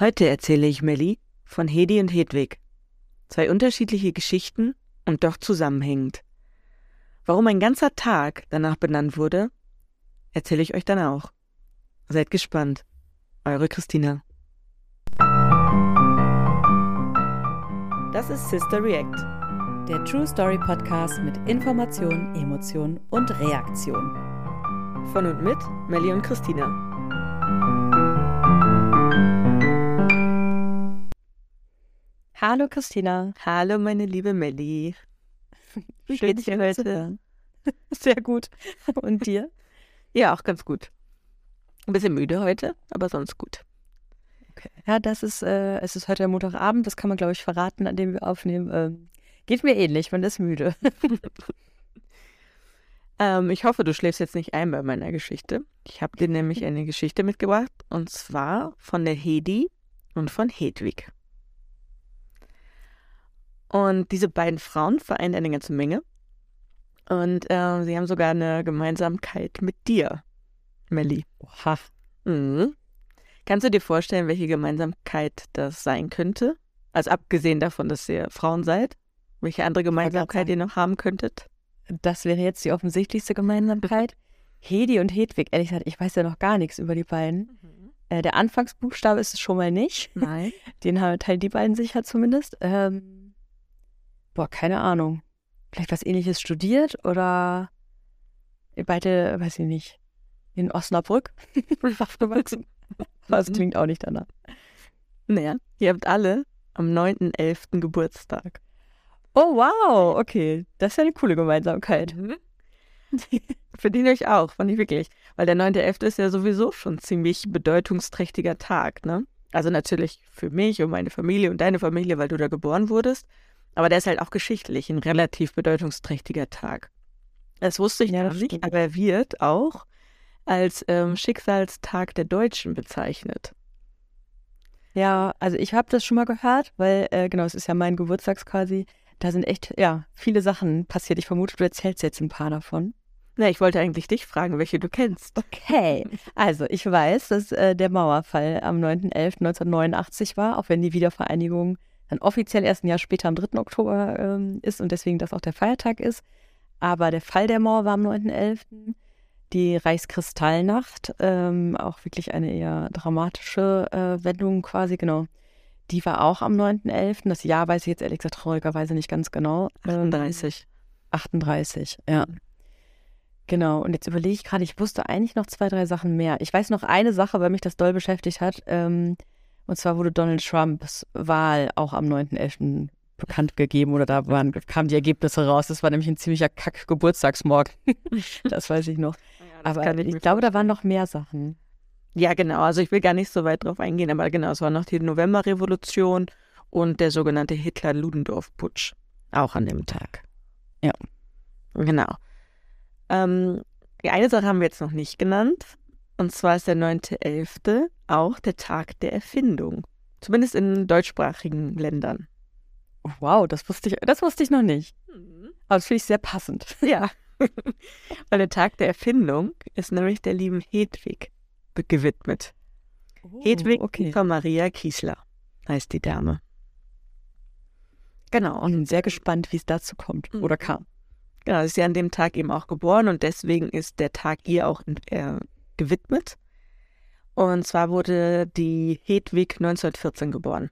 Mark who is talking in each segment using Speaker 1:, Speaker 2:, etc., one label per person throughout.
Speaker 1: Heute erzähle ich Melli von Hedi und Hedwig. Zwei unterschiedliche Geschichten und doch zusammenhängend. Warum ein ganzer Tag danach benannt wurde, erzähle ich euch dann auch. Seid gespannt. Eure Christina.
Speaker 2: Das ist Sister React, der True Story Podcast mit Information, Emotion und Reaktion.
Speaker 1: Von und mit Melli und Christina.
Speaker 2: Hallo Christina.
Speaker 1: Hallo meine liebe Melli.
Speaker 2: Wie Schön, geht's dir heute?
Speaker 1: Sehr gut.
Speaker 2: Und dir?
Speaker 1: Ja, auch ganz gut. Ein bisschen müde heute, aber sonst gut.
Speaker 2: Okay. Ja, das ist, äh, es ist heute Montagabend, das kann man, glaube ich, verraten, an dem wir aufnehmen. Ähm, geht mir ähnlich, man ist müde.
Speaker 1: ähm, ich hoffe, du schläfst jetzt nicht ein bei meiner Geschichte. Ich habe dir nämlich eine Geschichte mitgebracht und zwar von der Hedi und von Hedwig. Und diese beiden Frauen vereinen eine ganze Menge. Und äh, sie haben sogar eine Gemeinsamkeit mit dir, Melli.
Speaker 2: Oha.
Speaker 1: Mhm. Kannst du dir vorstellen, welche Gemeinsamkeit das sein könnte? Also abgesehen davon, dass ihr Frauen seid, welche andere Gemeinsamkeit ihr noch haben könntet?
Speaker 2: Das wäre jetzt die offensichtlichste Gemeinsamkeit. Hedi und Hedwig, ehrlich gesagt, ich weiß ja noch gar nichts über die beiden. Mhm. Äh, der Anfangsbuchstabe ist es schon mal nicht.
Speaker 1: Nein.
Speaker 2: Den teilen die beiden sicher zumindest. Ähm, boah, keine Ahnung. Vielleicht was ähnliches studiert oder ihr beide, weiß ich nicht, in Osnabrück aufgewachsen. das klingt auch nicht danach.
Speaker 1: Naja, ihr habt alle am 9.11. Geburtstag.
Speaker 2: Oh, wow, okay. Das ist ja eine coole Gemeinsamkeit.
Speaker 1: Mhm. Verdiene ich auch, fand ich wirklich. Weil der 9.11. ist ja sowieso schon ein ziemlich bedeutungsträchtiger Tag, ne? Also natürlich für mich und meine Familie und deine Familie, weil du da geboren wurdest. Aber der ist halt auch geschichtlich ein relativ bedeutungsträchtiger Tag. Das wusste ich ja, nicht, aber er wird auch als ähm, Schicksalstag der Deutschen bezeichnet.
Speaker 2: Ja, also ich habe das schon mal gehört, weil, äh, genau, es ist ja mein Geburtstag quasi. Da sind echt, ja, viele Sachen passiert. Ich vermute, du erzählst jetzt ein paar davon.
Speaker 1: Na, ich wollte eigentlich dich fragen, welche du kennst.
Speaker 2: Okay, also ich weiß, dass äh, der Mauerfall am 9.11.1989 war, auch wenn die Wiedervereinigung dann offiziell erst ein Jahr später am 3. Oktober ähm, ist und deswegen das auch der Feiertag ist. Aber der Fall der Mauer war am 9.11. Die Reichskristallnacht, ähm, auch wirklich eine eher dramatische äh, Wendung quasi, genau. Die war auch am 9.11. Das Jahr weiß ich jetzt ehrlich gesagt traurigerweise nicht ganz genau.
Speaker 1: 38.
Speaker 2: 38, ja. Mhm. Genau, und jetzt überlege ich gerade, ich wusste eigentlich noch zwei, drei Sachen mehr. Ich weiß noch eine Sache, weil mich das doll beschäftigt hat. Ähm, und zwar wurde Donald Trumps Wahl auch am 9.11. bekannt gegeben oder da waren, kamen die Ergebnisse raus. Das war nämlich ein ziemlicher Kack-Geburtstagsmorgen. das weiß ich noch. Ja, aber ich, ich glaube, da waren noch mehr Sachen.
Speaker 1: Ja, genau. Also ich will gar nicht so weit drauf eingehen, aber genau, es war noch die Novemberrevolution und der sogenannte Hitler-Ludendorff-Putsch. Auch an dem Tag.
Speaker 2: Ja.
Speaker 1: Genau. Ähm, die eine Sache haben wir jetzt noch nicht genannt. Und zwar ist der 9.11. auch der Tag der Erfindung. Zumindest in deutschsprachigen Ländern.
Speaker 2: Wow, das wusste ich, das wusste ich noch nicht. Mhm. Aber das finde ich sehr passend.
Speaker 1: Ja. Weil der Tag der Erfindung ist nämlich der lieben Hedwig gewidmet. Oh, Hedwig okay. von Maria Kiesler heißt die Dame.
Speaker 2: Genau. Und bin sehr gespannt, wie es dazu kommt oder mhm. kam.
Speaker 1: Genau, sie ist ja an dem Tag eben auch geboren und deswegen ist der Tag ihr auch äh, gewidmet. Und zwar wurde die Hedwig 1914 geboren.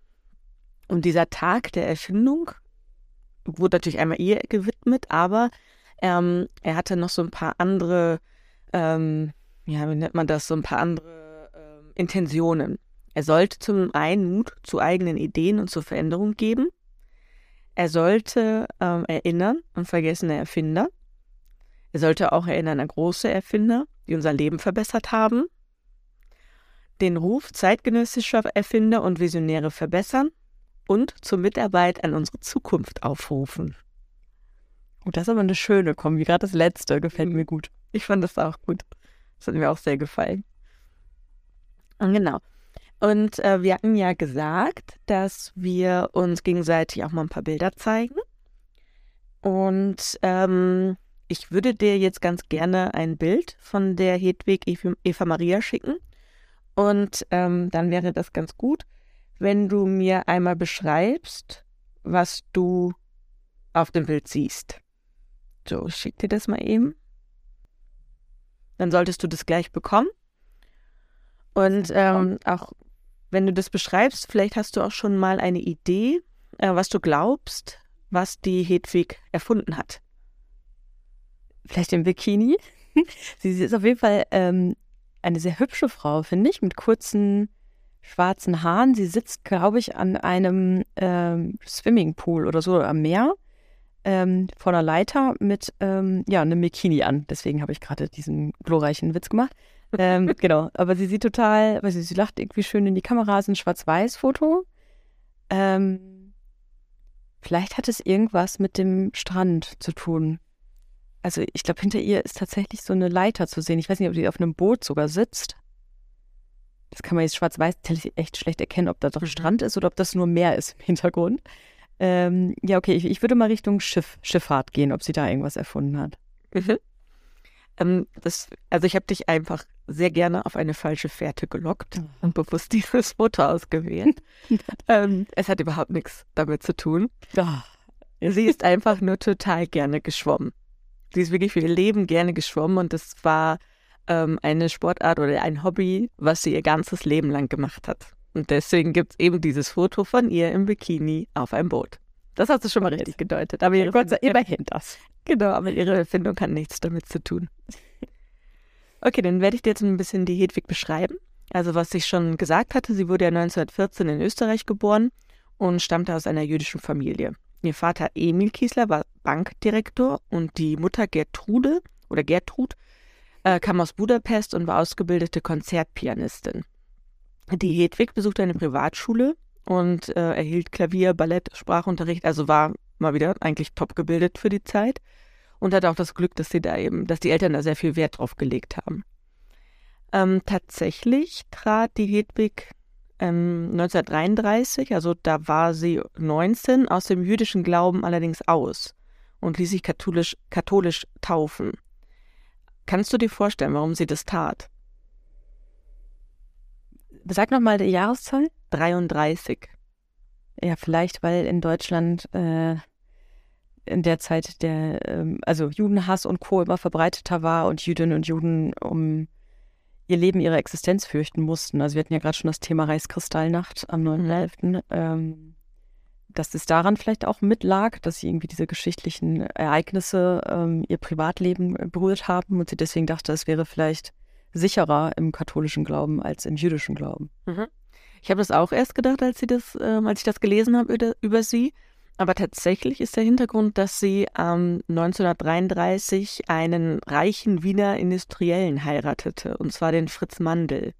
Speaker 1: Und dieser Tag der Erfindung wurde natürlich einmal ihr gewidmet, aber ähm, er hatte noch so ein paar andere, ähm, ja, wie nennt man das, so ein paar andere ähm, Intentionen. Er sollte zum einen Mut zu eigenen Ideen und zur Veränderung geben. Er sollte ähm, erinnern an vergessene Erfinder. Er sollte auch erinnern an große Erfinder die unser Leben verbessert haben, den Ruf zeitgenössischer Erfinder und Visionäre verbessern und zur Mitarbeit an unsere Zukunft aufrufen.
Speaker 2: Oh, das ist aber eine schöne Kombi. Gerade das letzte gefällt mir gut.
Speaker 1: Ich fand das auch gut. Das hat mir auch sehr gefallen. Und genau. Und äh, wir hatten ja gesagt, dass wir uns gegenseitig auch mal ein paar Bilder zeigen. Und ähm, ich würde dir jetzt ganz gerne ein Bild von der Hedwig Eva Maria schicken. Und ähm, dann wäre das ganz gut, wenn du mir einmal beschreibst, was du auf dem Bild siehst. So, ich schick dir das mal eben. Dann solltest du das gleich bekommen. Und ähm, auch wenn du das beschreibst, vielleicht hast du auch schon mal eine Idee, äh, was du glaubst, was die Hedwig erfunden hat.
Speaker 2: Vielleicht im Bikini. sie ist auf jeden Fall ähm, eine sehr hübsche Frau, finde ich, mit kurzen schwarzen Haaren. Sie sitzt, glaube ich, an einem ähm, Swimmingpool oder so am Meer ähm, vor einer Leiter mit ähm, ja, einem Bikini an. Deswegen habe ich gerade diesen glorreichen Witz gemacht. ähm, genau, aber sie sieht total, weil sie, sie lacht irgendwie schön in die Kamera, ist ein Schwarz-Weiß-Foto. Ähm, vielleicht hat es irgendwas mit dem Strand zu tun. Also ich glaube, hinter ihr ist tatsächlich so eine Leiter zu sehen. Ich weiß nicht, ob die auf einem Boot sogar sitzt. Das kann man jetzt schwarz-weiß echt schlecht erkennen, ob da doch mhm. Strand ist oder ob das nur Meer ist im Hintergrund. Ähm, ja, okay, ich, ich, würde mal Richtung Schiff, Schifffahrt gehen, ob sie da irgendwas erfunden hat.
Speaker 1: Mhm. Ähm, das, also ich habe dich einfach sehr gerne auf eine falsche Fährte gelockt oh. und bewusst dieses Foto ausgewählt. ähm, es hat überhaupt nichts damit zu tun. Oh. Sie ist einfach nur total gerne geschwommen. Sie ist wirklich für ihr Leben gerne geschwommen und das war ähm, eine Sportart oder ein Hobby, was sie ihr ganzes Leben lang gemacht hat. Und deswegen gibt es eben dieses Foto von ihr im Bikini auf einem Boot. Das hast du schon mal richtig gedeutet. Aber ihre
Speaker 2: Gott sei immerhin das.
Speaker 1: Genau, aber ihre Erfindung hat nichts damit zu tun. Okay, dann werde ich dir jetzt ein bisschen die Hedwig beschreiben. Also was ich schon gesagt hatte, sie wurde ja 1914 in Österreich geboren und stammte aus einer jüdischen Familie. Ihr Vater Emil Kiesler war Bankdirektor und die Mutter Gertrude oder Gertrud äh, kam aus Budapest und war ausgebildete Konzertpianistin. Die Hedwig besuchte eine Privatschule und äh, erhielt Klavier, Ballett, Sprachunterricht, also war mal wieder eigentlich top gebildet für die Zeit und hatte auch das Glück, dass sie da eben, dass die Eltern da sehr viel Wert drauf gelegt haben. Ähm, tatsächlich trat die Hedwig ähm, 1933, also da war sie 19, aus dem jüdischen Glauben allerdings aus und ließ sich katholisch, katholisch taufen. Kannst du dir vorstellen, warum sie das tat?
Speaker 2: Sag nochmal die Jahreszahl.
Speaker 1: 33.
Speaker 2: Ja, vielleicht, weil in Deutschland äh, in der Zeit der, ähm, also Judenhass und Co. immer verbreiteter war und Jüdinnen und Juden um ihr Leben, ihre Existenz fürchten mussten. Also wir hatten ja gerade schon das Thema Reichskristallnacht am 9.11. Mhm. Ähm, dass es daran vielleicht auch mitlag, dass sie irgendwie diese geschichtlichen Ereignisse ähm, ihr Privatleben berührt haben und sie deswegen dachte, es wäre vielleicht sicherer im katholischen Glauben als im jüdischen Glauben.
Speaker 1: Mhm. Ich habe das auch erst gedacht, als, sie das, äh, als ich das gelesen habe über, über, sie. Aber tatsächlich ist der Hintergrund, dass sie ähm, 1933 einen reichen Wiener Industriellen heiratete, und zwar den Fritz Mandel.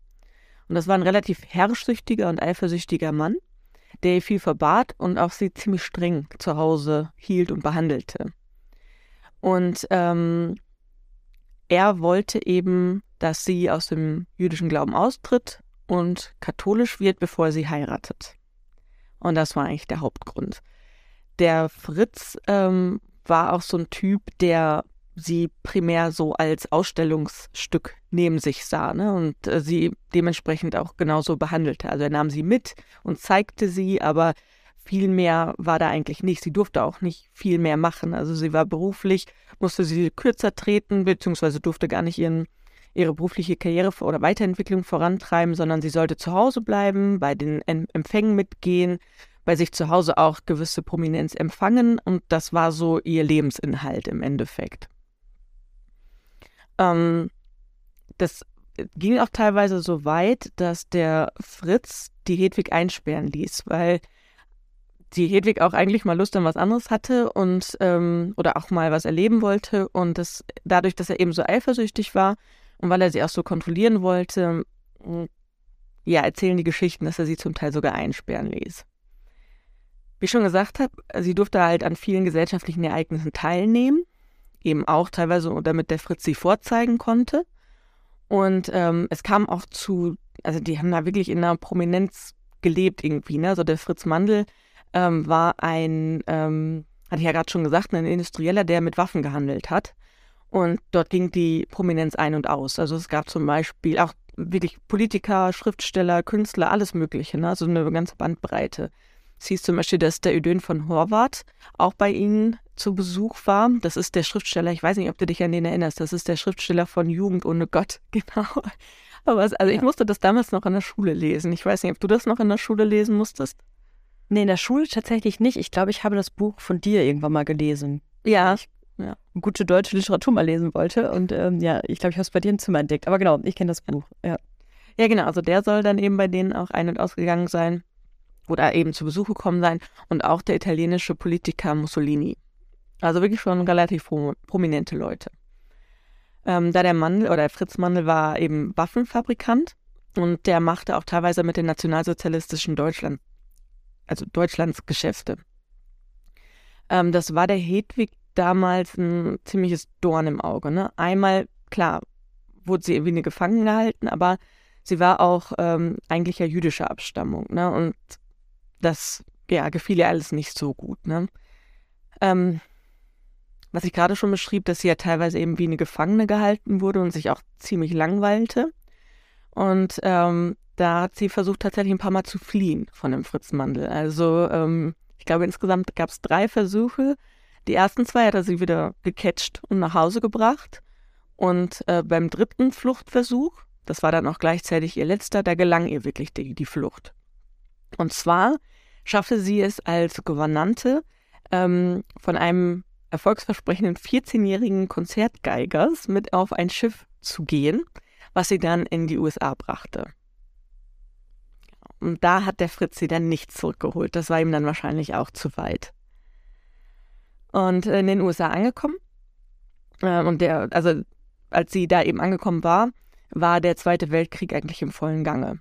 Speaker 1: Und das war ein relativ herrschsüchtiger und eifersüchtiger Mann, der ihr viel verbat und auch sie ziemlich streng zu Hause hielt und behandelte. Und ähm, er wollte eben, dass sie aus dem jüdischen Glauben austritt und katholisch wird, bevor sie heiratet. Und das war eigentlich der Hauptgrund. Der Fritz ähm, war auch so ein Typ, der sie primär so als Ausstellungsstück neben sich sah ne? und äh, sie dementsprechend auch genauso behandelte. Also er nahm sie mit und zeigte sie, aber viel mehr war da eigentlich nicht. Sie durfte auch nicht viel mehr machen. Also sie war beruflich, musste sie kürzer treten, beziehungsweise durfte gar nicht ihren, ihre berufliche Karriere oder Weiterentwicklung vorantreiben, sondern sie sollte zu Hause bleiben, bei den Empfängen mitgehen, bei sich zu Hause auch gewisse Prominenz empfangen und das war so ihr Lebensinhalt im Endeffekt. Ähm, das ging auch teilweise so weit, dass der Fritz die Hedwig einsperren ließ, weil die Hedwig auch eigentlich mal Lust an was anderes hatte und ähm, oder auch mal was erleben wollte und das dadurch, dass er eben so eifersüchtig war und weil er sie auch so kontrollieren wollte, ja, erzählen die Geschichten, dass er sie zum Teil sogar einsperren ließ. Wie ich schon gesagt habe, sie durfte halt an vielen gesellschaftlichen Ereignissen teilnehmen, eben auch teilweise, damit der Fritz sie vorzeigen konnte. Und ähm, es kam auch zu, also die haben da wirklich in einer Prominenz gelebt irgendwie. Ne? Also der Fritz Mandel ähm, war ein, ähm, hatte ich ja gerade schon gesagt, ein Industrieller, der mit Waffen gehandelt hat. Und dort ging die Prominenz ein und aus. Also es gab zum Beispiel auch wirklich Politiker, Schriftsteller, Künstler, alles Mögliche, ne? also eine ganze Bandbreite. Hieß zum Beispiel, dass der Ödön von Horvath auch bei ihnen zu Besuch war. Das ist der Schriftsteller, ich weiß nicht, ob du dich an den erinnerst, das ist der Schriftsteller von Jugend ohne Gott, genau. Aber also ich musste das damals noch in der Schule lesen. Ich weiß nicht, ob du das noch in der Schule lesen musstest.
Speaker 2: Nee, in der Schule tatsächlich nicht. Ich glaube, ich habe das Buch von dir irgendwann mal gelesen.
Speaker 1: Ja.
Speaker 2: Ich ja. gute deutsche Literatur mal lesen wollte. Und ähm, ja, ich glaube, ich habe es bei dir im Zimmer entdeckt. Aber genau, ich kenne das Buch. Ja.
Speaker 1: ja, genau. Also der soll dann eben bei denen auch ein- und ausgegangen sein oder eben zu Besuch gekommen sein. Und auch der italienische Politiker Mussolini. Also wirklich schon relativ prominente Leute. Ähm, da der Mandel oder Fritz Mandel war eben Waffenfabrikant und der machte auch teilweise mit den nationalsozialistischen Deutschland, also Deutschlands Geschäfte. Ähm, das war der Hedwig damals ein ziemliches Dorn im Auge. Ne? Einmal, klar, wurde sie irgendwie eine Gefangen gehalten, aber sie war auch ähm, eigentlich jüdischer Abstammung. Ne? Und das ja, gefiel ihr alles nicht so gut. Ne? Ähm, was ich gerade schon beschrieb, dass sie ja teilweise eben wie eine Gefangene gehalten wurde und sich auch ziemlich langweilte. Und ähm, da hat sie versucht, tatsächlich ein paar Mal zu fliehen von dem Fritz Mandel. Also ähm, ich glaube, insgesamt gab es drei Versuche. Die ersten zwei hat er sie wieder gecatcht und nach Hause gebracht. Und äh, beim dritten Fluchtversuch, das war dann auch gleichzeitig ihr letzter, da gelang ihr wirklich die, die Flucht. Und zwar schaffte sie es als Gouvernante ähm, von einem erfolgsversprechenden 14-jährigen Konzertgeigers mit auf ein Schiff zu gehen, was sie dann in die USA brachte. Und da hat der Fritz sie dann nicht zurückgeholt. Das war ihm dann wahrscheinlich auch zu weit. Und in den USA angekommen, äh, und der, also als sie da eben angekommen war, war der Zweite Weltkrieg eigentlich im vollen Gange.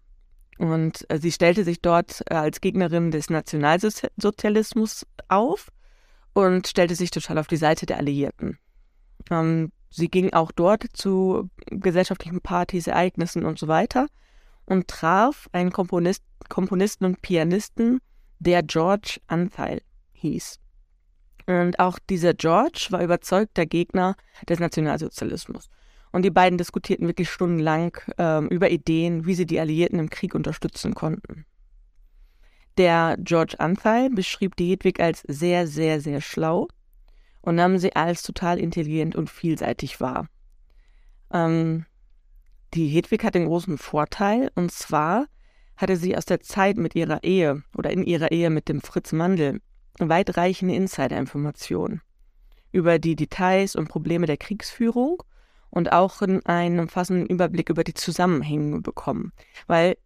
Speaker 1: Und äh, sie stellte sich dort äh, als Gegnerin des Nationalsozialismus auf und stellte sich total auf die Seite der Alliierten. Ähm, sie ging auch dort zu gesellschaftlichen Partys, Ereignissen und so weiter und traf einen Komponist, Komponisten und Pianisten, der George Antheil hieß. Und auch dieser George war überzeugter Gegner des Nationalsozialismus. Und die beiden diskutierten wirklich stundenlang äh, über Ideen, wie sie die Alliierten im Krieg unterstützen konnten. Der George Antheil beschrieb die Hedwig als sehr, sehr, sehr schlau und nahm sie als total intelligent und vielseitig wahr. Ähm, die Hedwig hat den großen Vorteil, und zwar hatte sie aus der Zeit mit ihrer Ehe oder in ihrer Ehe mit dem Fritz Mandel weitreichende Insider-Informationen über die Details und Probleme der Kriegsführung und auch einen umfassenden Überblick über die Zusammenhänge bekommen. Weil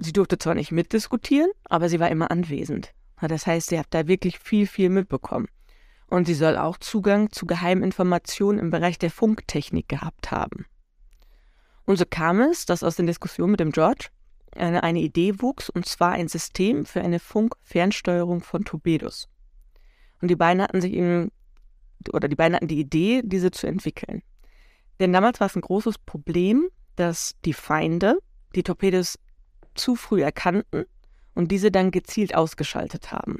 Speaker 1: Sie durfte zwar nicht mitdiskutieren, aber sie war immer anwesend. Das heißt, sie hat da wirklich viel, viel mitbekommen. Und sie soll auch Zugang zu geheimen Informationen im Bereich der Funktechnik gehabt haben. Und so kam es, dass aus den Diskussionen mit dem George eine, eine Idee wuchs, und zwar ein System für eine Funkfernsteuerung von Torpedos. Und die beiden hatten sich eben, oder die beiden hatten die Idee, diese zu entwickeln. Denn damals war es ein großes Problem, dass die Feinde die Torpedos zu früh erkannten und diese dann gezielt ausgeschaltet haben.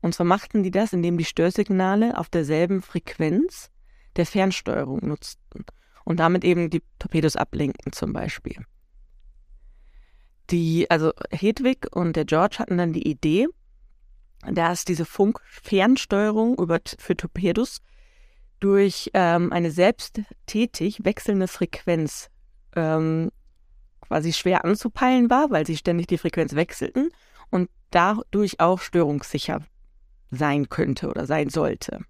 Speaker 1: Und zwar machten die das, indem die Störsignale auf derselben Frequenz der Fernsteuerung nutzten und damit eben die Torpedos ablenkten zum Beispiel. Die, also Hedwig und der George hatten dann die Idee, dass diese Funkfernsteuerung für Torpedos durch ähm, eine selbsttätig wechselnde Frequenz ähm, quasi schwer anzupeilen war, weil sie ständig die Frequenz wechselten und dadurch auch störungssicher sein könnte oder sein sollte.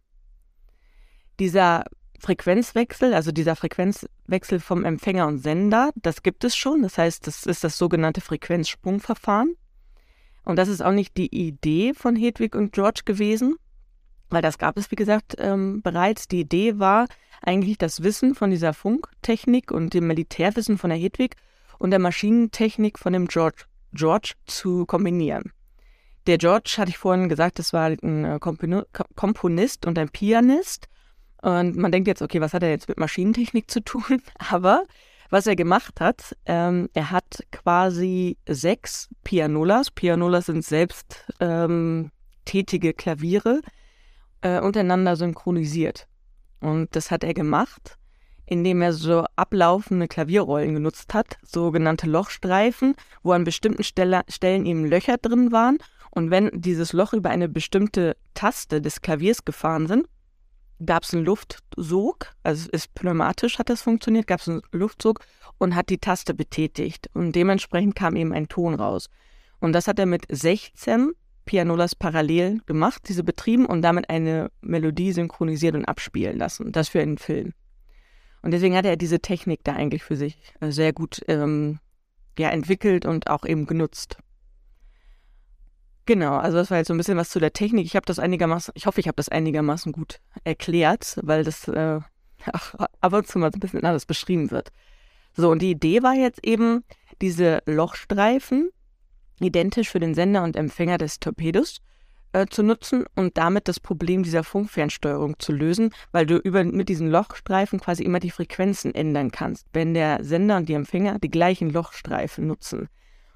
Speaker 1: Dieser Frequenzwechsel, also dieser Frequenzwechsel vom Empfänger und Sender, das gibt es schon. Das heißt, das ist das sogenannte Frequenzsprungverfahren. Und das ist auch nicht die Idee von Hedwig und George gewesen, weil das gab es, wie gesagt, ähm, bereits. Die Idee war eigentlich das Wissen von dieser Funktechnik und dem Militärwissen von der Hedwig und der Maschinentechnik von dem George, George zu kombinieren. Der George, hatte ich vorhin gesagt, das war ein äh, Komponist und ein Pianist. Und man denkt jetzt, okay, was hat er jetzt mit Maschinentechnik zu tun? Aber was er gemacht hat, ähm, er hat quasi sechs Pianolas, Pianolas sind selbst ähm, tätige Klaviere, äh, untereinander synchronisiert. Und das hat er gemacht, indem er so ablaufende Klavierrollen genutzt hat, sogenannte Lochstreifen, wo an bestimmten Stelle, Stellen eben Löcher drin waren. Und wenn dieses Loch über eine bestimmte Taste des Klaviers gefahren sind, gab es einen Luftsog, also ist pneumatisch hat das funktioniert, gab es einen Luftsog und hat die Taste betätigt. Und dementsprechend kam eben ein Ton raus. Und das hat er mit 16 Pianolas parallel gemacht, diese betrieben und damit eine Melodie synchronisiert und abspielen lassen. Das für einen Film. Und deswegen hat er diese Technik da eigentlich für sich äh, sehr gut ähm, ja, entwickelt und auch eben genutzt. Genau, also das war jetzt so ein bisschen was zu der Technik. Ich habe das einigermaßen, ich hoffe, ich habe das einigermaßen gut erklärt, weil das äh, ab und zu mal ein bisschen anders beschrieben wird. So, und die Idee war jetzt eben, diese Lochstreifen identisch für den Sender und Empfänger des Torpedos äh, zu nutzen und damit das Problem dieser Funkfernsteuerung zu lösen, weil du über, mit diesen Lochstreifen quasi immer die Frequenzen ändern kannst, wenn der Sender und die Empfänger die gleichen Lochstreifen nutzen.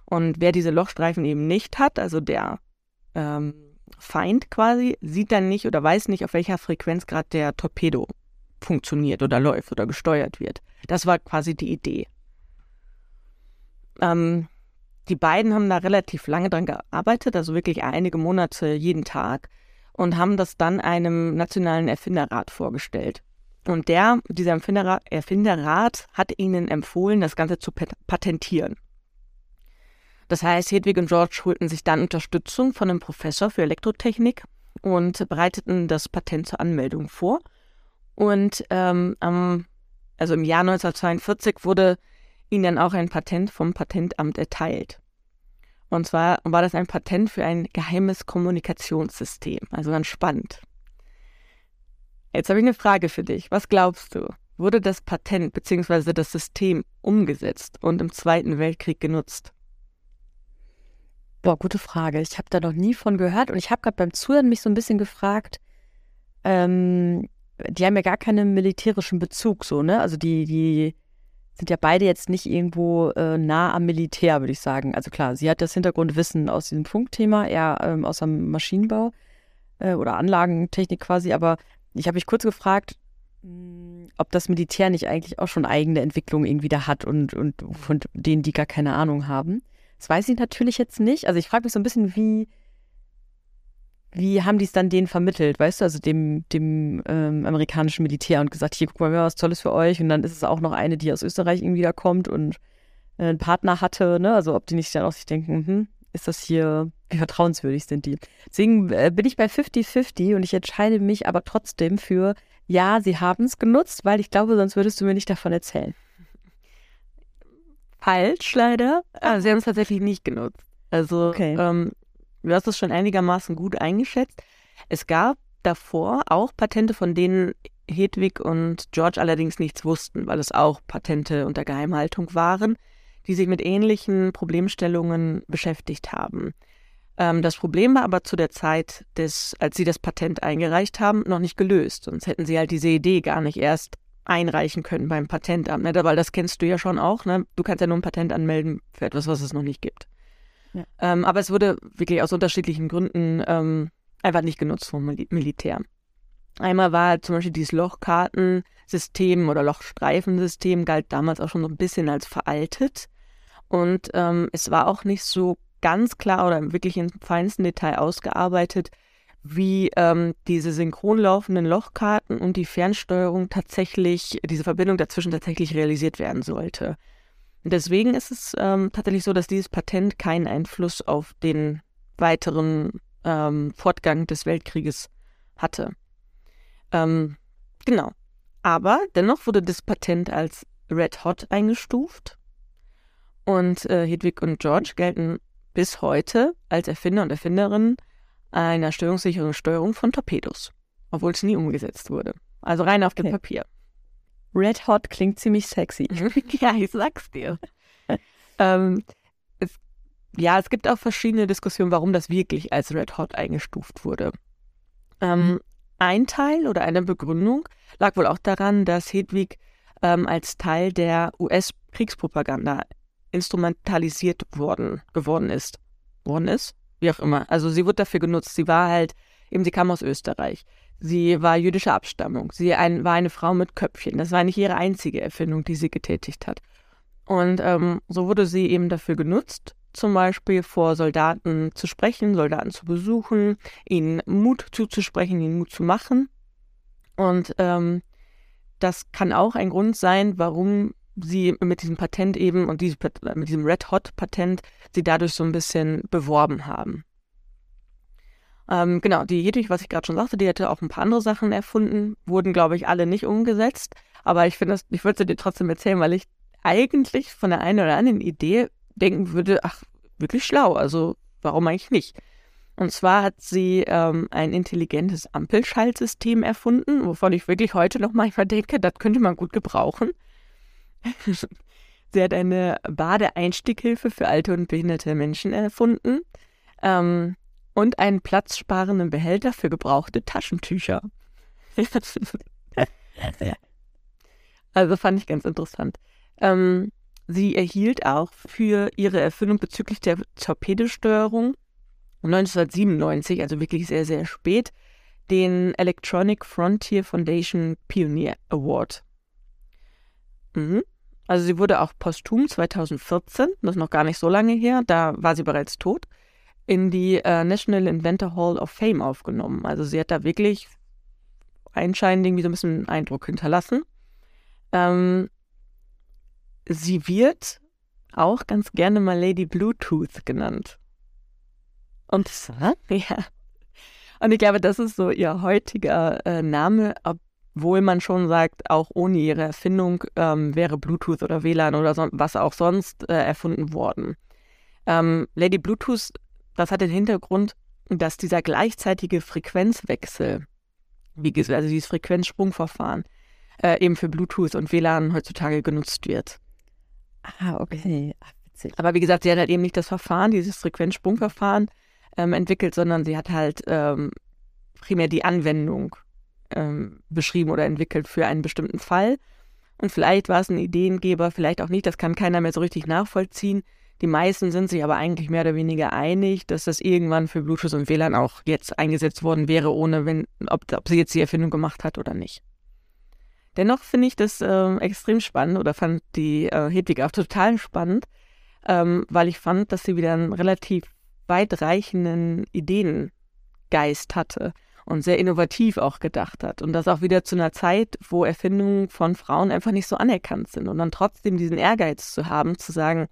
Speaker 1: Und wer diese Lochstreifen eben nicht hat, also der ähm, Feind quasi, sieht dann nicht oder weiß nicht, auf welcher Frequenz gerade der Torpedo funktioniert oder läuft oder gesteuert wird. Das war quasi die Idee. Ähm, die beiden haben da relativ lange dran gearbeitet, also wirklich einige Monate jeden Tag und haben das dann einem nationalen Erfinderrat vorgestellt. Und der, dieser Erfinderrat, Erfinderrat hat ihnen empfohlen, das Ganze zu patentieren. Das heißt, Hedwig und George holten sich dann Unterstützung von einem Professor für Elektrotechnik und bereiteten das Patent zur Anmeldung vor. Und ähm, also im Jahr 1942 wurde ihnen dann auch ein Patent vom Patentamt erteilt. Und zwar war das ein Patent für ein geheimes Kommunikationssystem. Also ganz spannend. Jetzt habe ich eine Frage für dich. Was glaubst du? Wurde das Patent bzw. das System umgesetzt und im Zweiten Weltkrieg genutzt?
Speaker 2: Boah, gute Frage. Ich habe da noch nie von gehört und ich habe gerade beim Zuhören mich so ein bisschen gefragt, ähm, die haben ja gar keinen militärischen Bezug, so, ne? Also die, die sind ja beide jetzt nicht irgendwo äh, nah am Militär, würde ich sagen. Also klar, sie hat das Hintergrundwissen aus diesem Funkthema, eher ähm, aus dem Maschinenbau äh, oder Anlagentechnik quasi, aber ich habe mich kurz gefragt, hm, ob das Militär nicht eigentlich auch schon eigene Entwicklungen irgendwie da hat und, und von denen die gar keine Ahnung haben. Das weiß ich natürlich jetzt nicht. Also ich frage mich so ein bisschen, wie, wie haben die es dann denen vermittelt, weißt du, also dem, dem ähm, amerikanischen Militär und gesagt, hier, guck mal, was Tolles für euch. Und dann ist es auch noch eine, die aus Österreich irgendwie da kommt und äh, einen Partner hatte, ne? Also ob die nicht dann auch sich denken, hm, ist das hier, wie vertrauenswürdig sind die? Deswegen äh, bin ich bei 50-50 und ich entscheide mich aber trotzdem für, ja, sie haben es genutzt, weil ich glaube, sonst würdest du mir nicht davon erzählen
Speaker 1: falsch, leider. Ah, sie haben es tatsächlich nicht genutzt. Also, okay. ähm, du hast es schon einigermaßen gut eingeschätzt. Es gab davor auch Patente, von denen Hedwig und George allerdings nichts wussten, weil es auch Patente unter Geheimhaltung waren, die sich mit ähnlichen Problemstellungen beschäftigt haben. Ähm, das Problem war aber zu der Zeit, des, als sie das Patent eingereicht haben, noch nicht gelöst. Sonst hätten sie halt diese Idee gar nicht erst einreichen können beim Patentamt, ne? weil das kennst du ja schon auch. Ne? Du kannst ja nur ein Patent anmelden für etwas, was es noch nicht gibt. Ähm, aber es wurde wirklich aus unterschiedlichen Gründen ähm, einfach nicht genutzt vom Mil Militär. Einmal war zum Beispiel dieses Lochkartensystem oder Lochstreifensystem galt damals auch schon so ein bisschen als veraltet. Und ähm, es war auch nicht so ganz klar oder wirklich im feinsten Detail ausgearbeitet, wie ähm, diese synchron laufenden Lochkarten und die Fernsteuerung tatsächlich, diese Verbindung dazwischen tatsächlich realisiert werden sollte. Deswegen ist es ähm, tatsächlich so, dass dieses Patent keinen Einfluss auf den weiteren ähm, Fortgang des Weltkrieges hatte. Ähm, genau. Aber dennoch wurde das Patent als Red Hot eingestuft und äh, Hedwig und George gelten bis heute als Erfinder und Erfinderinnen einer störungssicheren Steuerung von Torpedos, obwohl es nie umgesetzt wurde. Also rein auf dem okay. Papier.
Speaker 2: Red Hot klingt ziemlich sexy.
Speaker 1: ja, ich sag's dir. ähm, es, ja, es gibt auch verschiedene Diskussionen, warum das wirklich als Red Hot eingestuft wurde. Ähm, mhm. Ein Teil oder eine Begründung lag wohl auch daran, dass Hedwig ähm, als Teil der US-Kriegspropaganda instrumentalisiert worden geworden ist. Worden ist? wie auch immer. Also sie wurde dafür genutzt. Sie war halt Eben, sie kam aus Österreich. Sie war jüdischer Abstammung. Sie ein, war eine Frau mit Köpfchen. Das war nicht ihre einzige Erfindung, die sie getätigt hat. Und ähm, so wurde sie eben dafür genutzt, zum Beispiel vor Soldaten zu sprechen, Soldaten zu besuchen, ihnen Mut zuzusprechen, ihnen Mut zu machen. Und ähm, das kann auch ein Grund sein, warum sie mit diesem Patent eben und diese, mit diesem Red Hot Patent sie dadurch so ein bisschen beworben haben. Ähm, genau, die Hedwig, was ich gerade schon sagte, die hätte auch ein paar andere Sachen erfunden, wurden, glaube ich, alle nicht umgesetzt. Aber ich finde ich würde sie dir trotzdem erzählen, weil ich eigentlich von der einen oder anderen Idee denken würde, ach, wirklich schlau, also warum eigentlich nicht? Und zwar hat sie ähm, ein intelligentes Ampelschaltsystem erfunden, wovon ich wirklich heute noch manchmal denke, das könnte man gut gebrauchen. sie hat eine Badeeinstieghilfe für alte und behinderte Menschen erfunden ähm, und einen platzsparenden Behälter für gebrauchte Taschentücher. also fand ich ganz interessant. Ähm, sie erhielt auch für ihre Erfindung bezüglich der Torpedosteuerung 1997, also wirklich sehr, sehr spät, den Electronic Frontier Foundation Pioneer Award. Mhm. Also sie wurde auch posthum 2014, das ist noch gar nicht so lange her, da war sie bereits tot, in die äh, National Inventor Hall of Fame aufgenommen. Also sie hat da wirklich einscheinend irgendwie so ein bisschen Eindruck hinterlassen. Ähm, sie wird auch ganz gerne mal Lady Bluetooth genannt. Und ja. Und ich glaube, das ist so ihr heutiger äh, Name, obwohl man schon sagt, auch ohne ihre Erfindung ähm, wäre Bluetooth oder WLAN oder so, was auch sonst äh, erfunden worden. Ähm, Lady Bluetooth, das hat den Hintergrund, dass dieser gleichzeitige Frequenzwechsel, wie gesagt, also dieses Frequenzsprungverfahren, äh, eben für Bluetooth und WLAN heutzutage genutzt wird.
Speaker 2: Ah, okay. Ach,
Speaker 1: witzig. Aber wie gesagt, sie hat halt eben nicht das Verfahren, dieses Frequenzsprungverfahren ähm, entwickelt, sondern sie hat halt ähm, primär die Anwendung ähm, beschrieben oder entwickelt für einen bestimmten Fall. Und vielleicht war es ein Ideengeber, vielleicht auch nicht, das kann keiner mehr so richtig nachvollziehen. Die meisten sind sich aber eigentlich mehr oder weniger einig, dass das irgendwann für Bluetooth und WLAN auch jetzt eingesetzt worden wäre, ohne wenn, ob, ob sie jetzt die Erfindung gemacht hat oder nicht. Dennoch finde ich das äh, extrem spannend oder fand die äh, Hedwig auch total spannend, ähm, weil ich fand, dass sie wieder einen relativ weitreichenden Ideengeist hatte und sehr innovativ auch gedacht hat. Und das auch wieder zu einer Zeit, wo Erfindungen von Frauen einfach nicht so anerkannt sind. Und dann trotzdem diesen Ehrgeiz zu haben, zu sagen,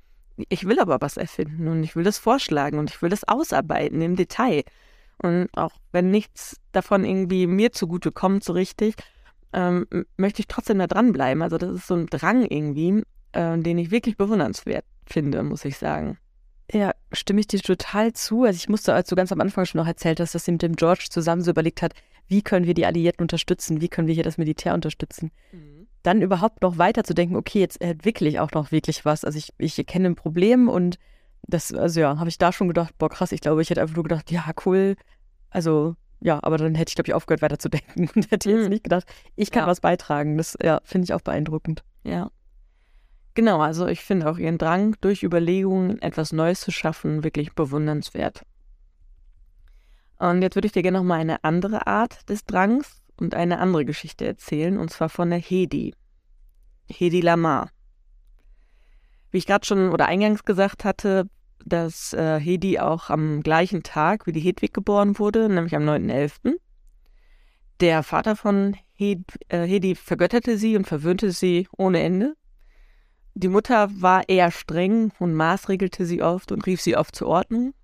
Speaker 1: ich will aber was erfinden und ich will das vorschlagen und ich will das ausarbeiten im Detail. Und auch wenn nichts davon irgendwie mir zugute kommt, so richtig, ähm, möchte ich trotzdem da dranbleiben. Also das ist so ein Drang irgendwie, äh, den ich wirklich bewundernswert finde, muss ich sagen.
Speaker 2: Ja, stimme ich dir total zu. Also ich musste, als du ganz am Anfang schon noch erzählt hast, dass sie mit dem George zusammen so überlegt hat, wie können wir die Alliierten unterstützen, wie können wir hier das Militär unterstützen. Mhm. Dann überhaupt noch weiter zu denken, okay, jetzt entwickle ich auch noch wirklich was. Also ich, ich kenne ein Problem und das, also ja, habe ich da schon gedacht, boah krass, ich glaube, ich hätte einfach nur gedacht, ja, cool. Also ja, aber dann hätte ich, glaube ich, aufgehört, weiter zu denken und hätte jetzt mhm. nicht gedacht, ich kann ja. was beitragen. Das ja, finde ich auch beeindruckend.
Speaker 1: Ja. Genau, also ich finde auch ihren Drang, durch Überlegungen etwas Neues zu schaffen, wirklich bewundernswert. Und jetzt würde ich dir gerne nochmal eine andere Art des Drangs und eine andere Geschichte erzählen, und zwar von der Hedi. Hedi Lamar. Wie ich gerade schon oder eingangs gesagt hatte, dass äh, Hedi auch am gleichen Tag wie die Hedwig geboren wurde, nämlich am 9.11. Der Vater von Hed, äh, Hedi vergötterte sie und verwöhnte sie ohne Ende. Die Mutter war eher streng und maßregelte sie oft und rief sie oft zur Ordnung.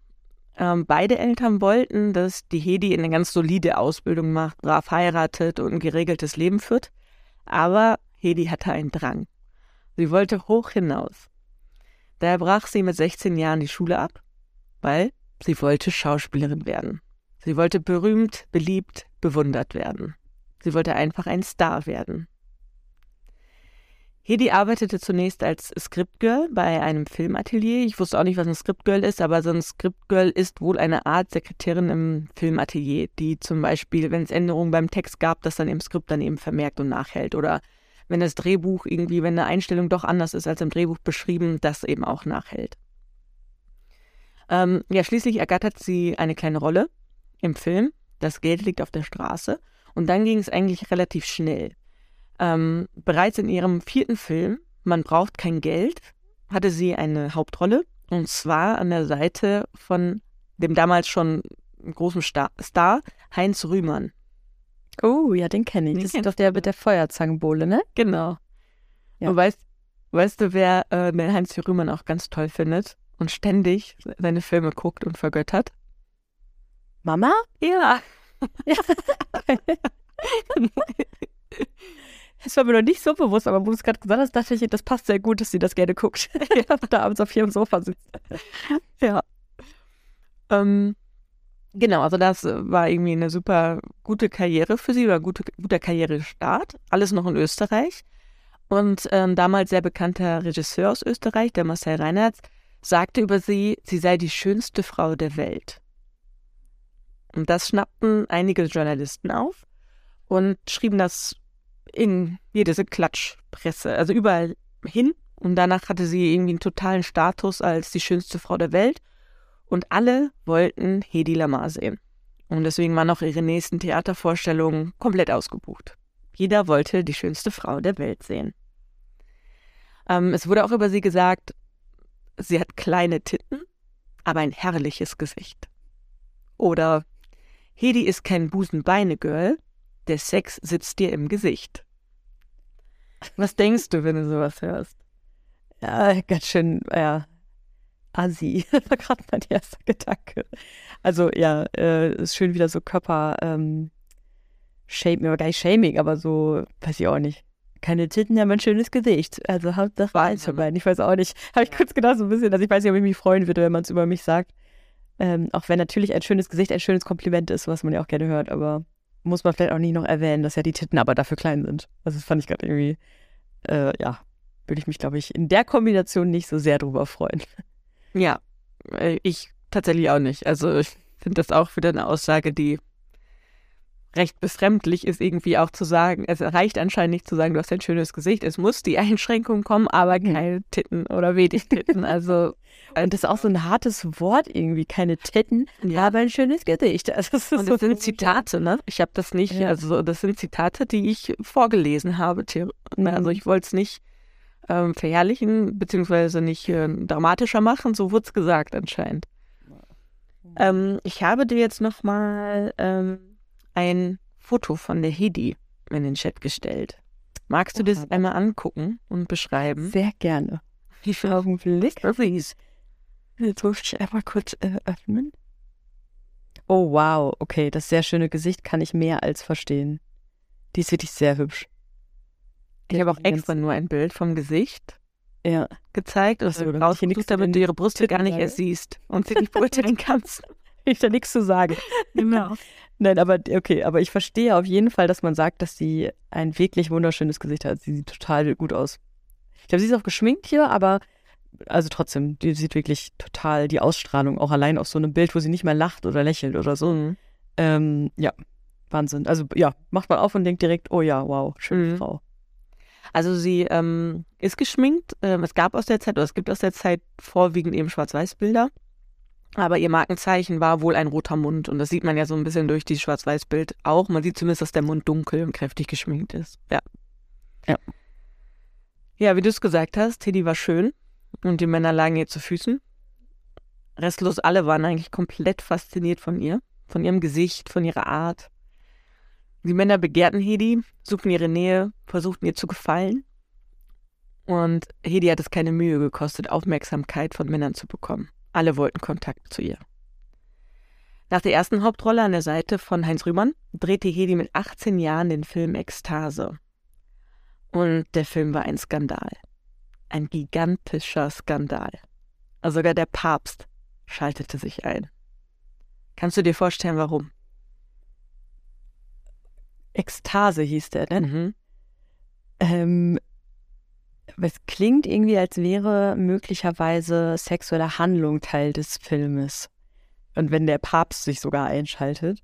Speaker 1: Ähm, beide Eltern wollten, dass die Hedi eine ganz solide Ausbildung macht, brav heiratet und ein geregeltes Leben führt. Aber Hedi hatte einen Drang. Sie wollte hoch hinaus. Daher brach sie mit 16 Jahren die Schule ab, weil sie wollte Schauspielerin werden. Sie wollte berühmt, beliebt, bewundert werden. Sie wollte einfach ein Star werden. Hedi arbeitete zunächst als Scriptgirl bei einem Filmatelier. Ich wusste auch nicht, was ein Scriptgirl ist, aber so ein Scriptgirl ist wohl eine Art Sekretärin im Filmatelier, die zum Beispiel, wenn es Änderungen beim Text gab, das dann im Skript dann eben vermerkt und nachhält. Oder wenn das Drehbuch irgendwie, wenn eine Einstellung doch anders ist als im Drehbuch beschrieben, das eben auch nachhält. Ähm, ja, schließlich ergattert sie eine kleine Rolle im Film das Geld liegt auf der Straße. Und dann ging es eigentlich relativ schnell. Ähm, bereits in ihrem vierten Film, Man braucht kein Geld, hatte sie eine Hauptrolle. Und zwar an der Seite von dem damals schon großen Star, Star Heinz Rühmann.
Speaker 2: Oh, ja, den kenne ich.
Speaker 1: Den
Speaker 2: das ist doch der mit der Feuerzangenbowle, ne?
Speaker 1: Genau.
Speaker 2: Ja.
Speaker 1: Und weißt, weißt du, wer äh, den Heinz Rühmann auch ganz toll findet und ständig seine Filme guckt und vergöttert?
Speaker 2: Mama?
Speaker 1: Ja.
Speaker 2: Das war mir noch nicht so bewusst, aber wo du es gerade gesagt hast, dachte ich, das passt sehr gut, dass sie das gerne guckt. da abends auf ihrem Sofa sitzt.
Speaker 1: Ja. Ähm, genau, also das war irgendwie eine super gute Karriere für sie oder gute, guter Karrierestart. Alles noch in Österreich. Und ein damals sehr bekannter Regisseur aus Österreich, der Marcel Reinhardt, sagte über sie, sie sei die schönste Frau der Welt. Und das schnappten einige Journalisten auf und schrieben das in jede Klatschpresse, also überall hin. Und danach hatte sie irgendwie einen totalen Status als die schönste Frau der Welt. Und alle wollten Hedi Lamar sehen. Und deswegen waren auch ihre nächsten Theatervorstellungen komplett ausgebucht. Jeder wollte die schönste Frau der Welt sehen. Ähm, es wurde auch über sie gesagt, sie hat kleine Titten, aber ein herrliches Gesicht. Oder Hedi ist kein Busenbeine-Girl, der Sex sitzt dir im Gesicht. Was denkst du, wenn du sowas hörst?
Speaker 2: Ja, ganz schön, ja, assi. Das war gerade mein erster Gedanke. Also ja, äh, ist schön wieder so Körper, ähm, Shaming, aber gar nicht Shaming, aber so, weiß ich auch nicht. Keine Titten, aber ein schönes Gesicht. Also Hauptsache von beiden. Ich weiß auch nicht. Habe ich kurz gedacht, so ein bisschen. Also ich weiß nicht, ob ich mich freuen würde, wenn man es über mich sagt. Ähm, auch wenn natürlich ein schönes Gesicht ein schönes Kompliment ist, was man ja auch gerne hört, aber muss man vielleicht auch nicht noch erwähnen, dass ja die Titten aber dafür klein sind. Also das fand ich gerade irgendwie, äh, ja, würde ich mich, glaube ich, in der Kombination nicht so sehr drüber freuen.
Speaker 1: Ja, äh, ich tatsächlich auch nicht. Also ich finde das auch wieder eine Aussage, die recht befremdlich ist, irgendwie auch zu sagen. Es reicht anscheinend nicht zu sagen, du hast ein schönes Gesicht. Es muss die Einschränkung kommen, aber keine Titten oder wenig Titten. Also
Speaker 2: Und das ist auch so ein hartes Wort irgendwie, keine Titten,
Speaker 1: Ja.
Speaker 2: aber ein schönes Gesicht. Also das
Speaker 1: Und
Speaker 2: so
Speaker 1: das sind Zitate, ne? Ich habe das nicht,
Speaker 2: Ja.
Speaker 1: also das sind Zitate, die ich vorgelesen habe.
Speaker 2: Mhm.
Speaker 1: Also ich wollte es nicht ähm, verherrlichen, beziehungsweise nicht äh, dramatischer machen, so wurde es gesagt anscheinend. Ähm, ich habe dir jetzt nochmal ähm, ein Foto von der Hedi in den Chat gestellt. Magst du das
Speaker 2: Oha.
Speaker 1: einmal angucken und beschreiben?
Speaker 2: Sehr gerne.
Speaker 1: Wie viel
Speaker 2: Augenblick.
Speaker 1: Please.
Speaker 2: Jetzt muss ich einmal kurz äh, öffnen. Oh, wow. Okay, das sehr schöne Gesicht kann ich mehr als verstehen. Die ist wirklich sehr hübsch.
Speaker 1: Ich habe auch extra nur ein Bild vom Gesicht
Speaker 2: Ja.
Speaker 1: gezeigt und
Speaker 2: Also,
Speaker 1: rausgesucht, damit du ihre Brüste gar nicht erst siehst und sie nicht beurteilen kannst.
Speaker 2: Ich da nichts zu sagen.
Speaker 1: Genau.
Speaker 2: Nein, aber okay, aber ich verstehe auf jeden Fall, dass man sagt, dass sie ein wirklich wunderschönes Gesicht hat. Sie sieht total gut aus. Ich glaube, sie ist auch geschminkt hier, aber also trotzdem, die sieht wirklich total die Ausstrahlung, auch allein auf so einem Bild, wo sie nicht mehr lacht oder lächelt oder so.
Speaker 1: Mhm.
Speaker 2: Ähm, ja, Wahnsinn. Also ja, macht man auf und denkt direkt, oh ja, wow, schöne
Speaker 1: Mhm.
Speaker 2: Frau.
Speaker 1: Also sie ähm, ist geschminkt. Ähm, es gab aus der Zeit, oder es gibt aus der Zeit vorwiegend eben Schwarz-Weiß-Bilder. Aber ihr Markenzeichen war wohl ein roter Mund. Und das sieht man ja so ein bisschen durch dieses Schwarz-Weiß-Bild auch. Man sieht zumindest, dass der Mund dunkel und kräftig geschminkt ist. Ja.
Speaker 2: Ja.
Speaker 1: Ja, wie du es gesagt hast, Teddy war schön. Und die Männer lagen ihr zu Füßen. Restlos alle waren eigentlich komplett fasziniert von ihr. Von ihrem Gesicht, von ihrer Art. Die Männer begehrten Hedi, suchten ihre Nähe, versuchten ihr zu gefallen. Und Hedi hat es keine Mühe gekostet, Aufmerksamkeit von Männern zu bekommen. Alle wollten Kontakt zu ihr. Nach der ersten Hauptrolle an der Seite von Heinz Rühmann drehte Hedi mit 18 Jahren den Film Ekstase. Und der Film war ein Skandal. Ein gigantischer Skandal. Also sogar der Papst schaltete sich ein. Kannst du dir vorstellen, warum?
Speaker 2: Ekstase hieß der, ne?
Speaker 1: Mhm.
Speaker 2: Ähm, es klingt irgendwie, als wäre möglicherweise sexuelle Handlung Teil des Filmes. Und wenn der Papst sich sogar einschaltet.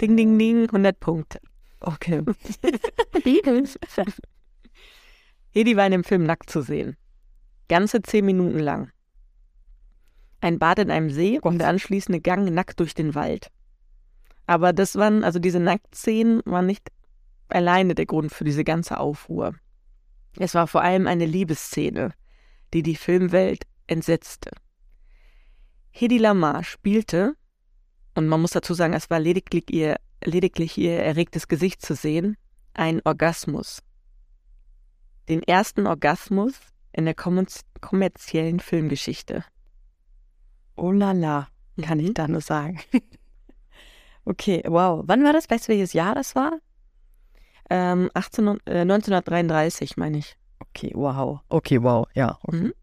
Speaker 1: Ding, ding, ding, 100 Punkte.
Speaker 2: Okay.
Speaker 1: Hedi war in dem Film nackt zu sehen. Ganze zehn Minuten lang. Ein Bad in einem See und der anschließende Gang nackt durch den Wald. Aber das waren, also diese Nacktszenen waren nicht alleine der Grund für diese ganze Aufruhr. Es war vor allem eine Liebesszene, die die Filmwelt entsetzte. Hedy Lamar spielte, und man muss dazu sagen, es war lediglich ihr, lediglich ihr erregtes Gesicht zu sehen, einen Orgasmus. Den ersten Orgasmus in der kommerziellen Filmgeschichte.
Speaker 2: Oh la la, kann mhm. ich da nur sagen. okay, wow. Wann war das? Weißt du, welches Jahr das war?
Speaker 1: Ähm, 18, äh, 1933, meine ich.
Speaker 2: Okay, wow. Okay, wow, ja. Okay. Mhm.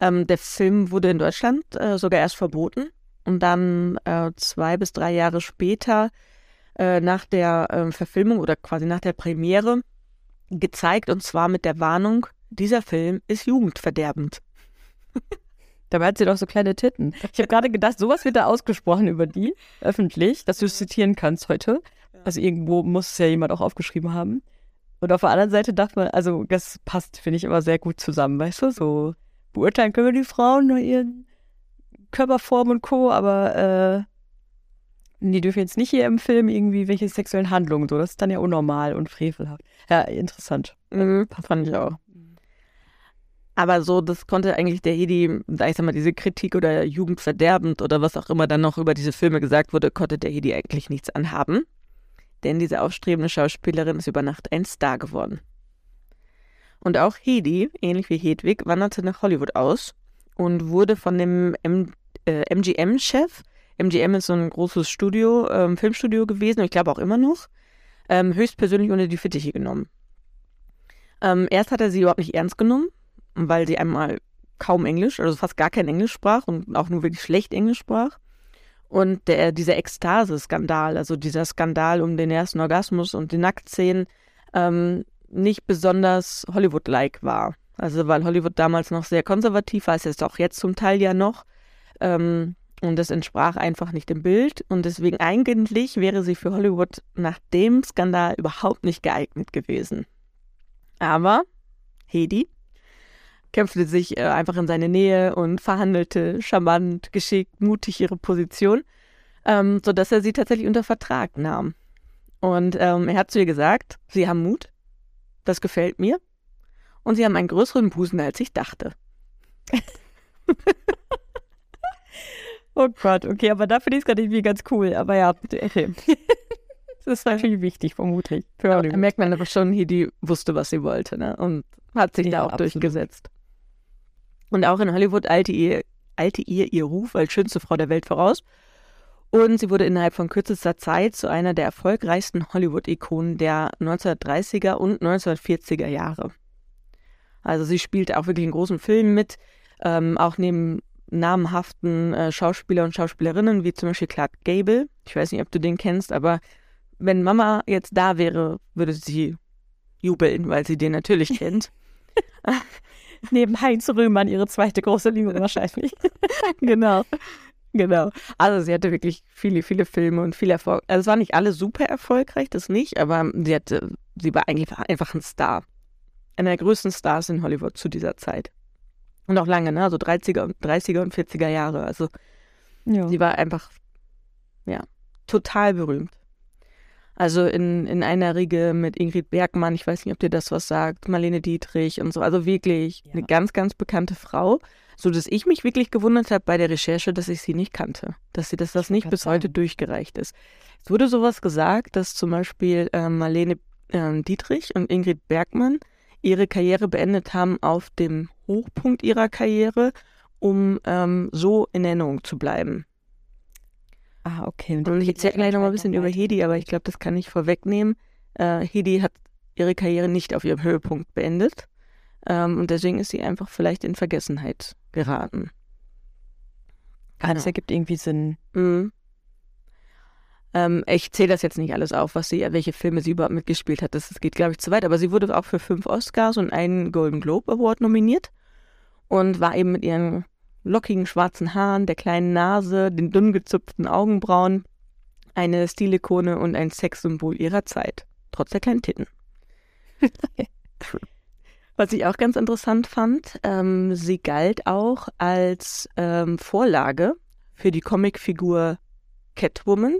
Speaker 1: Ähm, der Film wurde in Deutschland äh, sogar erst verboten und dann äh, zwei bis drei Jahre später äh, nach der ähm, Verfilmung oder quasi nach der Premiere gezeigt und zwar mit der Warnung, dieser Film ist jugendverderbend.
Speaker 2: Dabei hat sie doch so kleine Titten. Ich habe gerade gedacht, sowas wird da ausgesprochen über die, öffentlich, dass du es zitieren kannst heute. Also irgendwo muss es ja jemand auch aufgeschrieben haben. Und auf der anderen Seite dachte man, also das passt, finde ich, immer sehr gut zusammen, weißt du? So beurteilen können wir die Frauen nur ihren Körperform und Co., aber äh, die dürfen jetzt nicht hier im Film irgendwie welche sexuellen Handlungen so. Das ist dann ja unnormal und frevelhaft. Ja, interessant.
Speaker 1: Mhm, fand ich auch. Aber so, das konnte eigentlich der Hedi, da ich sag mal, diese Kritik oder Jugendverderbend oder was auch immer dann noch über diese Filme gesagt wurde, konnte der Hedi eigentlich nichts anhaben. Denn diese aufstrebende Schauspielerin ist über Nacht ein Star geworden. Und auch Hedi, ähnlich wie Hedwig, wanderte nach Hollywood aus und wurde von dem äh, MGM-Chef, MGM ist so ein großes Studio, ähm, Filmstudio gewesen ich glaube auch immer noch, ähm, höchstpersönlich unter die Fittiche genommen. Ähm, erst hat er sie überhaupt nicht ernst genommen, weil sie einmal kaum Englisch, also fast gar kein Englisch sprach und auch nur wirklich schlecht Englisch sprach. Und der, dieser Ekstase-Skandal, also dieser Skandal um den ersten Orgasmus und die Nacktszenen, ähm, nicht besonders Hollywood-like war. Also weil Hollywood damals noch sehr konservativ war, ist es auch jetzt zum Teil ja noch. Ähm, und das entsprach einfach nicht dem Bild. Und deswegen eigentlich wäre sie für Hollywood nach dem Skandal überhaupt nicht geeignet gewesen. Aber Hedi kämpfte sich äh, einfach in seine Nähe und verhandelte charmant, geschickt, mutig ihre Position, ähm, sodass er sie tatsächlich unter Vertrag nahm. Und ähm, er hat zu ihr gesagt, sie haben Mut, das gefällt mir, und sie haben einen größeren Busen, als ich dachte.
Speaker 2: oh Gott, okay, aber da finde ich es gerade irgendwie ganz cool, aber ja, okay. Das ist natürlich wichtig, vermutlich.
Speaker 1: Da merkt man aber schon, hier die wusste, was sie wollte, ne? Und hat sich ja, da auch absolut. durchgesetzt. Und auch in Hollywood eilte ihr, eilte ihr ihr Ruf als schönste Frau der Welt voraus. Und sie wurde innerhalb von kürzester Zeit zu einer der erfolgreichsten Hollywood-Ikonen der 1930er und 1940er Jahre. Also sie spielte auch wirklich in großen Filmen mit, ähm, auch neben namhaften äh, Schauspieler und Schauspielerinnen, wie zum Beispiel Clark Gable. Ich weiß nicht, ob du den kennst, aber wenn Mama jetzt da wäre, würde sie jubeln, weil sie den natürlich kennt.
Speaker 2: neben Heinz Röhmann ihre zweite große Liebe wahrscheinlich.
Speaker 1: genau. Genau. Also sie hatte wirklich viele, viele Filme und viel Erfolg. Also es waren nicht alle super erfolgreich, das nicht, aber sie hatte, sie war eigentlich einfach ein Star. Einer der größten Stars in Hollywood zu dieser Zeit. Und auch lange, ne? Also 30er, 30er und 40er Jahre. Also ja. sie war einfach, ja, total berühmt. Also in, in einer Riege mit Ingrid Bergmann, ich weiß nicht, ob dir das was sagt, Marlene Dietrich und so. Also wirklich ja. eine ganz, ganz bekannte Frau. So dass ich mich wirklich gewundert habe bei der Recherche, dass ich sie nicht kannte. Dass sie, dass das nicht bis sagen. heute durchgereicht ist. Es wurde sowas gesagt, dass zum Beispiel äh, Marlene äh, Dietrich und Ingrid Bergmann ihre Karriere beendet haben auf dem Hochpunkt ihrer Karriere, um ähm, so in Erinnerung zu bleiben. Ah, okay. Und, ich erzähle gleich noch mal ein bisschen über Hedi, aber ich glaube, das kann ich vorwegnehmen. Äh, Hedi hat ihre Karriere nicht auf ihrem Höhepunkt beendet. Ähm, und deswegen ist sie einfach vielleicht in Vergessenheit geraten.
Speaker 2: Genau. Das ergibt irgendwie Sinn. Mhm.
Speaker 1: Ähm, ich zähle das jetzt nicht alles auf, was sie, welche Filme sie überhaupt mitgespielt hat. Das, das geht, glaube ich, zu weit. Aber sie wurde auch für fünf Oscars und einen Golden Globe Award nominiert und war eben mit ihren lockigen schwarzen Haaren, der kleinen Nase, den dünn gezupften Augenbrauen, eine Stilikone und ein Sexsymbol ihrer Zeit, trotz der kleinen Titten. Was ich auch ganz interessant fand, ähm, sie galt auch als ähm, Vorlage für die Comicfigur Catwoman.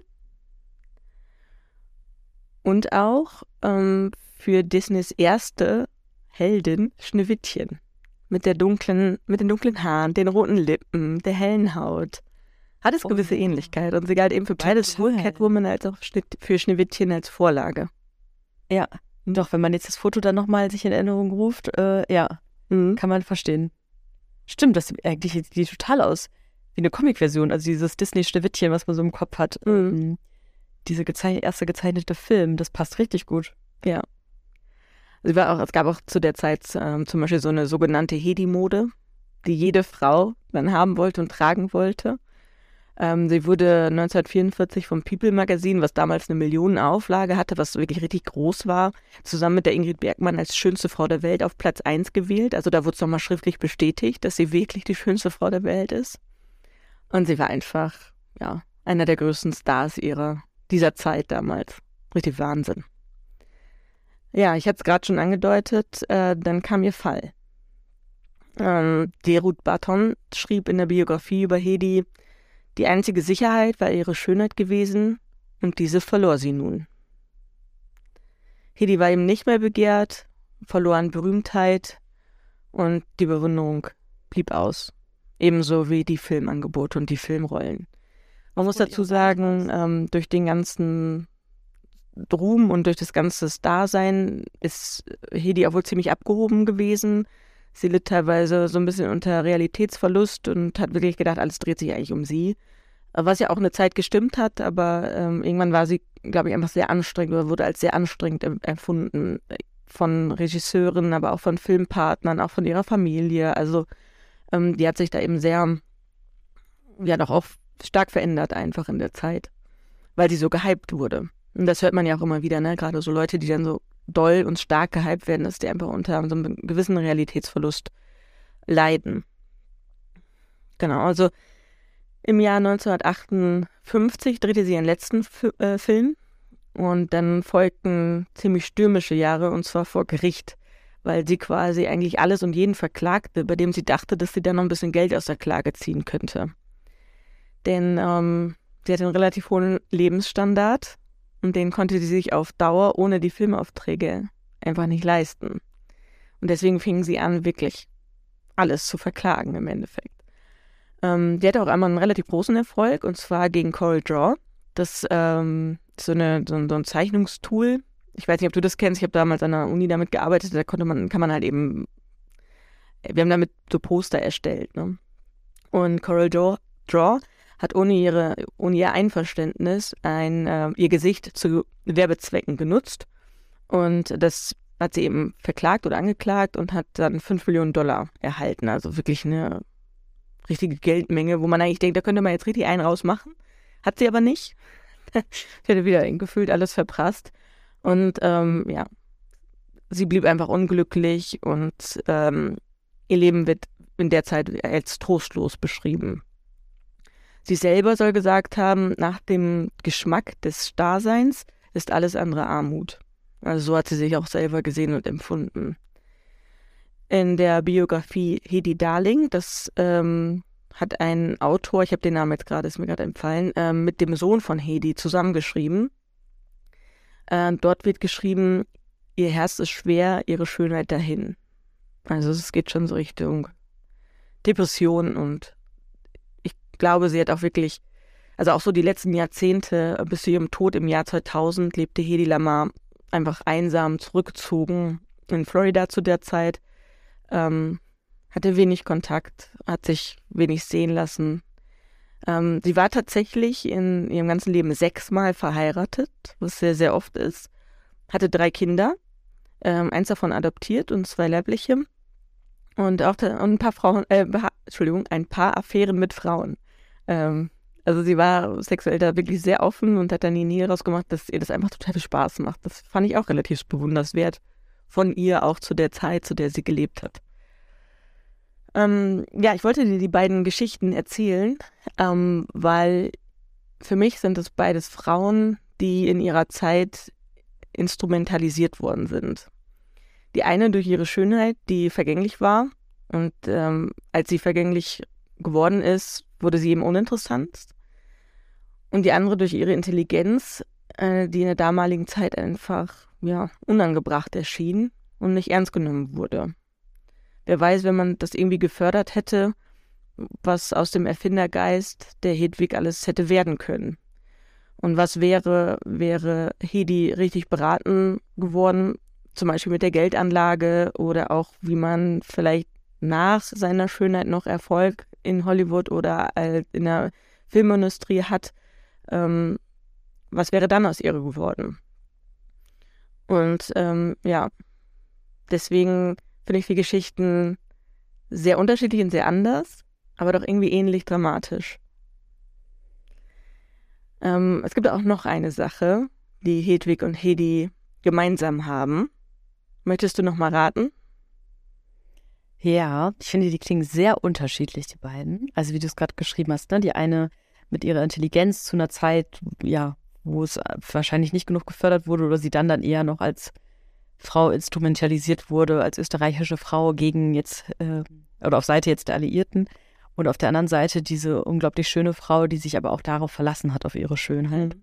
Speaker 1: Und auch ähm, für Disneys erste Heldin Schneewittchen mit der dunklen, mit den dunklen Haaren, den roten Lippen, der hellen Haut. Hat es oh, gewisse Ähnlichkeit und sie galt eben für beides, sowohl Catwoman als auch für Schneewittchen als Vorlage.
Speaker 2: Ja, doch, wenn man jetzt das Foto dann nochmal sich in Erinnerung ruft, äh, ja, mhm. kann man verstehen. Stimmt, das sieht eigentlich sieht total aus wie eine Comic-Version, also dieses Disney-Schneewittchen, was man so im Kopf hat. Mhm. Ähm, diese gezei erste gezeichnete Film, das passt richtig gut.
Speaker 1: Ja. Sie war auch, es gab auch zu der Zeit ähm, zum Beispiel so eine sogenannte Hedi-Mode, die jede Frau dann haben wollte und tragen wollte. Ähm, sie wurde 1944 vom People Magazine, was damals eine Millionenauflage hatte, was wirklich richtig groß war, zusammen mit der Ingrid Bergmann als schönste Frau der Welt auf Platz 1 gewählt. Also da wurde es nochmal schriftlich bestätigt, dass sie wirklich die schönste Frau der Welt ist. Und sie war einfach, ja, einer der größten Stars ihrer, dieser Zeit damals. Richtig Wahnsinn. Ja, ich hatte es gerade schon angedeutet, äh, dann kam ihr Fall. Ähm, Derut Baton schrieb in der Biografie über Hedi, die einzige Sicherheit war ihre Schönheit gewesen und diese verlor sie nun. Hedi war ihm nicht mehr begehrt, verlor an Berühmtheit und die Bewunderung blieb aus. Ebenso wie die Filmangebote und die Filmrollen. Man muss dazu sagen, ähm, durch den ganzen Ruhm und durch das ganze Dasein ist Hedi auch wohl ziemlich abgehoben gewesen. Sie litt teilweise so ein bisschen unter Realitätsverlust und hat wirklich gedacht, alles dreht sich eigentlich um sie. Was ja auch eine Zeit gestimmt hat, aber ähm, irgendwann war sie, glaube ich, einfach sehr anstrengend oder wurde als sehr anstrengend empfunden von Regisseuren, aber auch von Filmpartnern, auch von ihrer Familie. Also ähm, die hat sich da eben sehr, ja doch auch stark verändert einfach in der Zeit, weil sie so gehypt wurde. Und das hört man ja auch immer wieder, ne? Gerade so Leute, die dann so doll und stark gehypt werden, dass die einfach unter so einem gewissen Realitätsverlust leiden. Genau, also im Jahr 1958 drehte sie ihren letzten F äh, Film und dann folgten ziemlich stürmische Jahre und zwar vor Gericht, weil sie quasi eigentlich alles und jeden verklagte, bei dem sie dachte, dass sie dann noch ein bisschen Geld aus der Klage ziehen könnte. Denn ähm, sie hatte einen relativ hohen Lebensstandard und den konnte sie sich auf Dauer ohne die Filmaufträge einfach nicht leisten. Und deswegen fingen sie an, wirklich alles zu verklagen im Endeffekt. Ähm, die hatte auch einmal einen relativ großen Erfolg und zwar gegen Coral Draw. Das ähm, ist so, eine, so, so ein Zeichnungstool. Ich weiß nicht, ob du das kennst. Ich habe damals an der Uni damit gearbeitet. Da konnte man, kann man halt eben, wir haben damit so Poster erstellt. Ne? Und Coral Draw, Draw hat ohne, ihre, ohne ihr Einverständnis ein, äh, ihr Gesicht zu Werbezwecken genutzt. Und das hat sie eben verklagt oder angeklagt und hat dann 5 Millionen Dollar erhalten. Also wirklich eine richtige Geldmenge, wo man eigentlich denkt, da könnte man jetzt richtig einen rausmachen. Hat sie aber nicht. sie hatte wieder gefühlt alles verprasst. Und ähm, ja, sie blieb einfach unglücklich und ähm, ihr Leben wird in der Zeit als trostlos beschrieben. Sie selber soll gesagt haben, nach dem Geschmack des Daseins ist alles andere Armut. Also so hat sie sich auch selber gesehen und empfunden. In der Biografie Hedi Darling, das ähm, hat ein Autor, ich habe den Namen jetzt gerade, ist mir gerade empfallen, ähm, mit dem Sohn von Hedi zusammengeschrieben. Äh, dort wird geschrieben, ihr Herz ist schwer, ihre Schönheit dahin. Also es geht schon so Richtung Depression und glaube, sie hat auch wirklich, also auch so die letzten Jahrzehnte bis zu ihrem Tod im Jahr 2000 lebte Hedi Lamar einfach einsam zurückgezogen in Florida zu der Zeit, ähm, hatte wenig Kontakt, hat sich wenig sehen lassen. Ähm, sie war tatsächlich in ihrem ganzen Leben sechsmal verheiratet, was sehr, sehr oft ist, hatte drei Kinder, ähm, eins davon adoptiert und zwei leibliche und auch und ein paar Frauen, äh, Entschuldigung, ein paar Affären mit Frauen. Ähm, also sie war sexuell da wirklich sehr offen und hat dann nie rausgemacht, dass ihr das einfach total viel Spaß macht. Das fand ich auch relativ bewunderswert von ihr, auch zu der Zeit, zu der sie gelebt hat. Ähm, ja, ich wollte dir die beiden Geschichten erzählen, ähm, weil für mich sind es beides Frauen, die in ihrer Zeit instrumentalisiert worden sind. Die eine durch ihre Schönheit, die vergänglich war und ähm, als sie vergänglich geworden ist, wurde sie eben uninteressant. Und die andere durch ihre Intelligenz, äh, die in der damaligen Zeit einfach ja, unangebracht erschien und nicht ernst genommen wurde. Wer weiß, wenn man das irgendwie gefördert hätte, was aus dem Erfindergeist der Hedwig alles hätte werden können. Und was wäre, wäre Hedi richtig beraten geworden, zum Beispiel mit der Geldanlage oder auch, wie man vielleicht nach seiner Schönheit noch Erfolg in Hollywood oder in der Filmindustrie hat, ähm, was wäre dann aus ihr geworden? Und ähm, ja, deswegen finde ich die Geschichten sehr unterschiedlich und sehr anders, aber doch irgendwie ähnlich dramatisch. Ähm, es gibt auch noch eine Sache, die Hedwig und Hedi gemeinsam haben. Möchtest du noch mal raten?
Speaker 2: Ja, ich finde, die klingen sehr unterschiedlich, die beiden. Also wie du es gerade geschrieben hast, ne? Die eine mit ihrer Intelligenz zu einer Zeit, ja, wo es wahrscheinlich nicht genug gefördert wurde oder sie dann dann eher noch als Frau instrumentalisiert wurde, als österreichische Frau gegen jetzt, äh, oder auf Seite jetzt der Alliierten. Und auf der anderen Seite diese unglaublich schöne Frau, die sich aber auch darauf verlassen hat, auf ihre Schönheit. Mhm.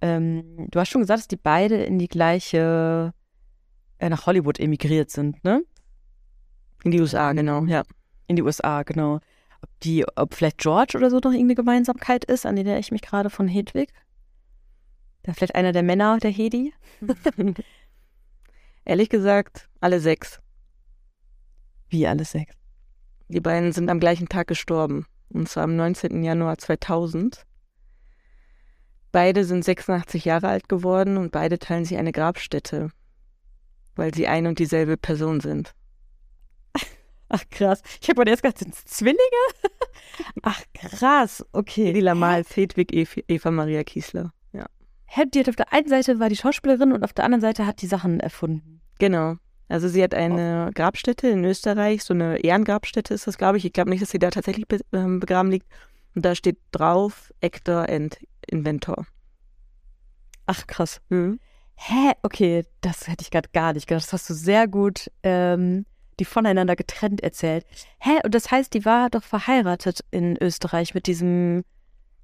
Speaker 2: Ähm, du hast schon gesagt, dass die beide in die gleiche, äh, nach Hollywood emigriert sind, ne?
Speaker 1: In die USA, genau, ja.
Speaker 2: In die USA, genau. Ob die, ob vielleicht George oder so noch irgendeine Gemeinsamkeit ist, an der ich mich gerade von Hedwig? Da vielleicht einer der Männer der Hedi?
Speaker 1: Ehrlich gesagt, alle sechs.
Speaker 2: Wie alle sechs?
Speaker 1: Die beiden sind am gleichen Tag gestorben. Und zwar am 19. Januar 2000. Beide sind 86 Jahre alt geworden und beide teilen sich eine Grabstätte, weil sie ein und dieselbe Person sind.
Speaker 2: Ach krass. Ich habe mir erst gedacht, sind es Zwillinge? Ach krass, okay.
Speaker 1: Die Lamal Hedwig Eva Maria Kiesler. Ja.
Speaker 2: Die hat auf der einen Seite war die Schauspielerin und auf der anderen Seite hat die Sachen erfunden.
Speaker 1: Genau. Also sie hat eine oh. Grabstätte in Österreich, so eine Ehrengrabstätte ist das, glaube ich. Ich glaube nicht, dass sie da tatsächlich be ähm, begraben liegt. Und da steht drauf Actor and Inventor.
Speaker 2: Ach krass. Mhm. Hä? Okay, das hätte ich gerade gar nicht gedacht. Das hast du sehr gut ähm, die voneinander getrennt erzählt. Hä? Und das heißt, die war doch verheiratet in Österreich mit diesem,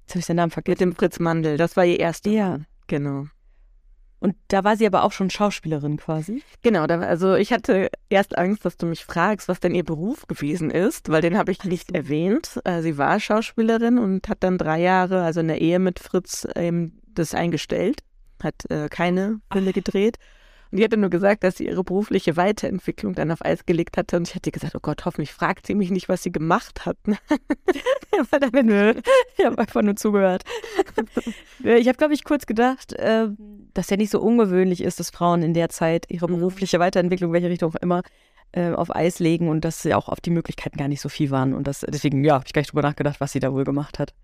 Speaker 2: jetzt habe ich seinen Namen vergessen.
Speaker 1: Mit dem Fritz Mandel. Das war ihr erster.
Speaker 2: Ja.
Speaker 1: Genau.
Speaker 2: Und da war sie aber auch schon Schauspielerin quasi.
Speaker 1: Genau, da, also ich hatte erst Angst, dass du mich fragst, was denn ihr Beruf gewesen ist, weil den habe ich nicht so. erwähnt. Äh, sie war Schauspielerin und hat dann drei Jahre, also in der Ehe mit Fritz, ähm, das eingestellt, hat äh, keine Filme gedreht. Und die hatte nur gesagt, dass sie ihre berufliche Weiterentwicklung dann auf Eis gelegt hatte. Und ich hatte gesagt, oh Gott, hoffentlich fragt sie mich nicht, was sie gemacht hat.
Speaker 2: Weil. Ich habe einfach nur zugehört. ich habe, glaube ich, kurz gedacht, äh, dass ja nicht so ungewöhnlich ist, dass Frauen in der Zeit ihre mhm. berufliche Weiterentwicklung, welche Richtung auch immer, äh, auf Eis legen und dass ja auch auf die Möglichkeiten gar nicht so viel waren. Und das, deswegen, ja, habe ich gar nicht drüber nachgedacht, was sie da wohl gemacht hat.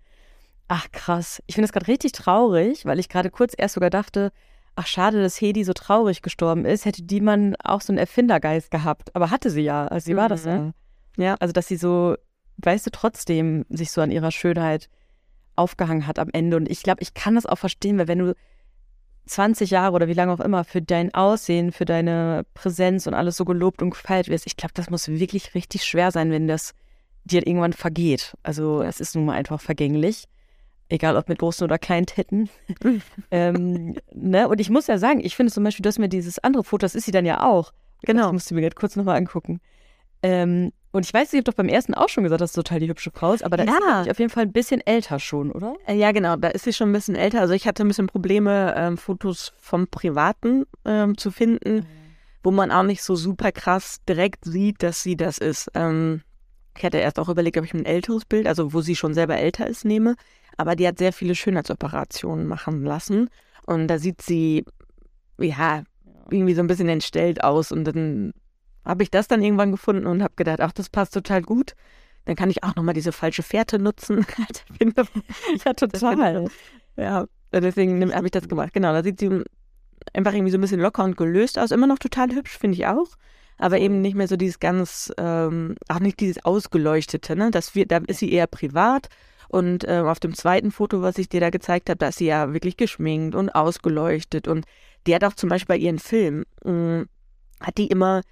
Speaker 2: Ach krass. Ich finde es gerade richtig traurig, weil ich gerade kurz erst sogar dachte, ach schade, dass Hedi so traurig gestorben ist, hätte die man auch so einen Erfindergeist gehabt. Aber hatte sie ja, also sie war das ja. Ja, also dass sie so, weißt du, trotzdem sich so an ihrer Schönheit aufgehangen hat am Ende. Und ich glaube, ich kann das auch verstehen, weil wenn du 20 Jahre oder wie lange auch immer für dein Aussehen, für deine Präsenz und alles so gelobt und gefeiert wirst, ich glaube, das muss wirklich richtig schwer sein, wenn das dir irgendwann vergeht. Also es ist nun mal einfach vergänglich egal ob mit großen oder kleinen Titten. ähm, ne? Und ich muss ja sagen, ich finde zum Beispiel, du hast mir dieses andere Foto, das ist sie dann ja auch. Genau. Das musst du mir gerade kurz nochmal angucken. Ähm, und ich weiß, ich habe doch beim ersten auch schon gesagt, dass sie total die hübsche Frau ist, aber da ja. ist sie auf jeden Fall ein bisschen älter schon, oder?
Speaker 1: Äh, ja, genau, da ist sie schon ein bisschen älter. Also ich hatte ein bisschen Probleme, ähm, Fotos vom Privaten ähm, zu finden, mhm. wo man auch nicht so super krass direkt sieht, dass sie das ist. Ähm, ich hatte erst auch überlegt, ob ich ein älteres Bild, also wo sie schon selber älter ist, nehme aber die hat sehr viele Schönheitsoperationen machen lassen. Und da sieht sie, ja, irgendwie so ein bisschen entstellt aus. Und dann habe ich das dann irgendwann gefunden und habe gedacht, ach, das passt total gut. Dann kann ich auch nochmal diese falsche Fährte nutzen.
Speaker 2: ja, total.
Speaker 1: Ja, deswegen habe ich das gemacht. Genau, da sieht sie einfach irgendwie so ein bisschen locker und gelöst aus. Immer noch total hübsch, finde ich auch. Aber eben nicht mehr so dieses ganz, ähm, auch nicht dieses Ausgeleuchtete, ne? Das wir, da ist sie eher privat und äh, auf dem zweiten Foto, was ich dir da gezeigt habe, da ist sie ja wirklich geschminkt und ausgeleuchtet. Und die hat auch zum Beispiel bei ihren Filmen, mh, hat die immer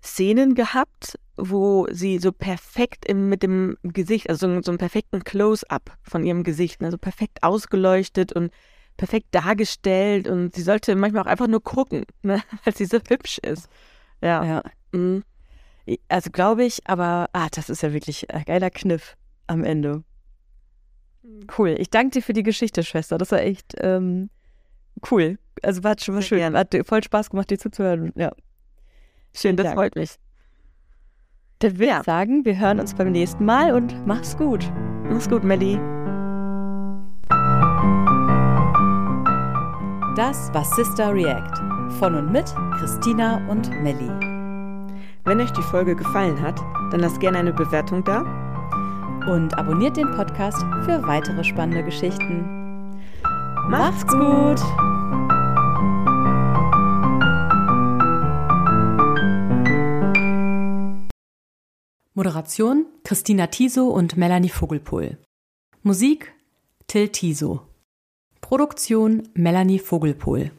Speaker 1: Szenen gehabt, wo sie so perfekt im, mit dem Gesicht, also so, so einen perfekten Close-up von ihrem Gesicht, also perfekt ausgeleuchtet und perfekt dargestellt und sie sollte manchmal auch einfach nur gucken, ne, weil sie so hübsch ist. Ja.
Speaker 2: ja. Mhm. Also glaube ich, aber ah, das ist ja wirklich ein geiler Kniff am Ende. Mhm. Cool. Ich danke dir für die Geschichte, Schwester. Das war echt ähm, cool. Also war schon mal schön. Gerne. Hat voll Spaß gemacht, dir zuzuhören. Ja.
Speaker 1: Schön, das Dank. freut mich.
Speaker 2: Dann würde ja. ich sagen, wir hören uns beim nächsten Mal und mach's gut.
Speaker 1: Mach's gut, Melli.
Speaker 3: Das war Sister React von und mit Christina und Melli.
Speaker 1: Wenn euch die Folge gefallen hat, dann lasst gerne eine Bewertung da
Speaker 3: und abonniert den Podcast für weitere spannende Geschichten. Macht's gut! Moderation Christina Tiso und Melanie Vogelpohl. Musik Till Tiso. Produktion Melanie Vogelpohl.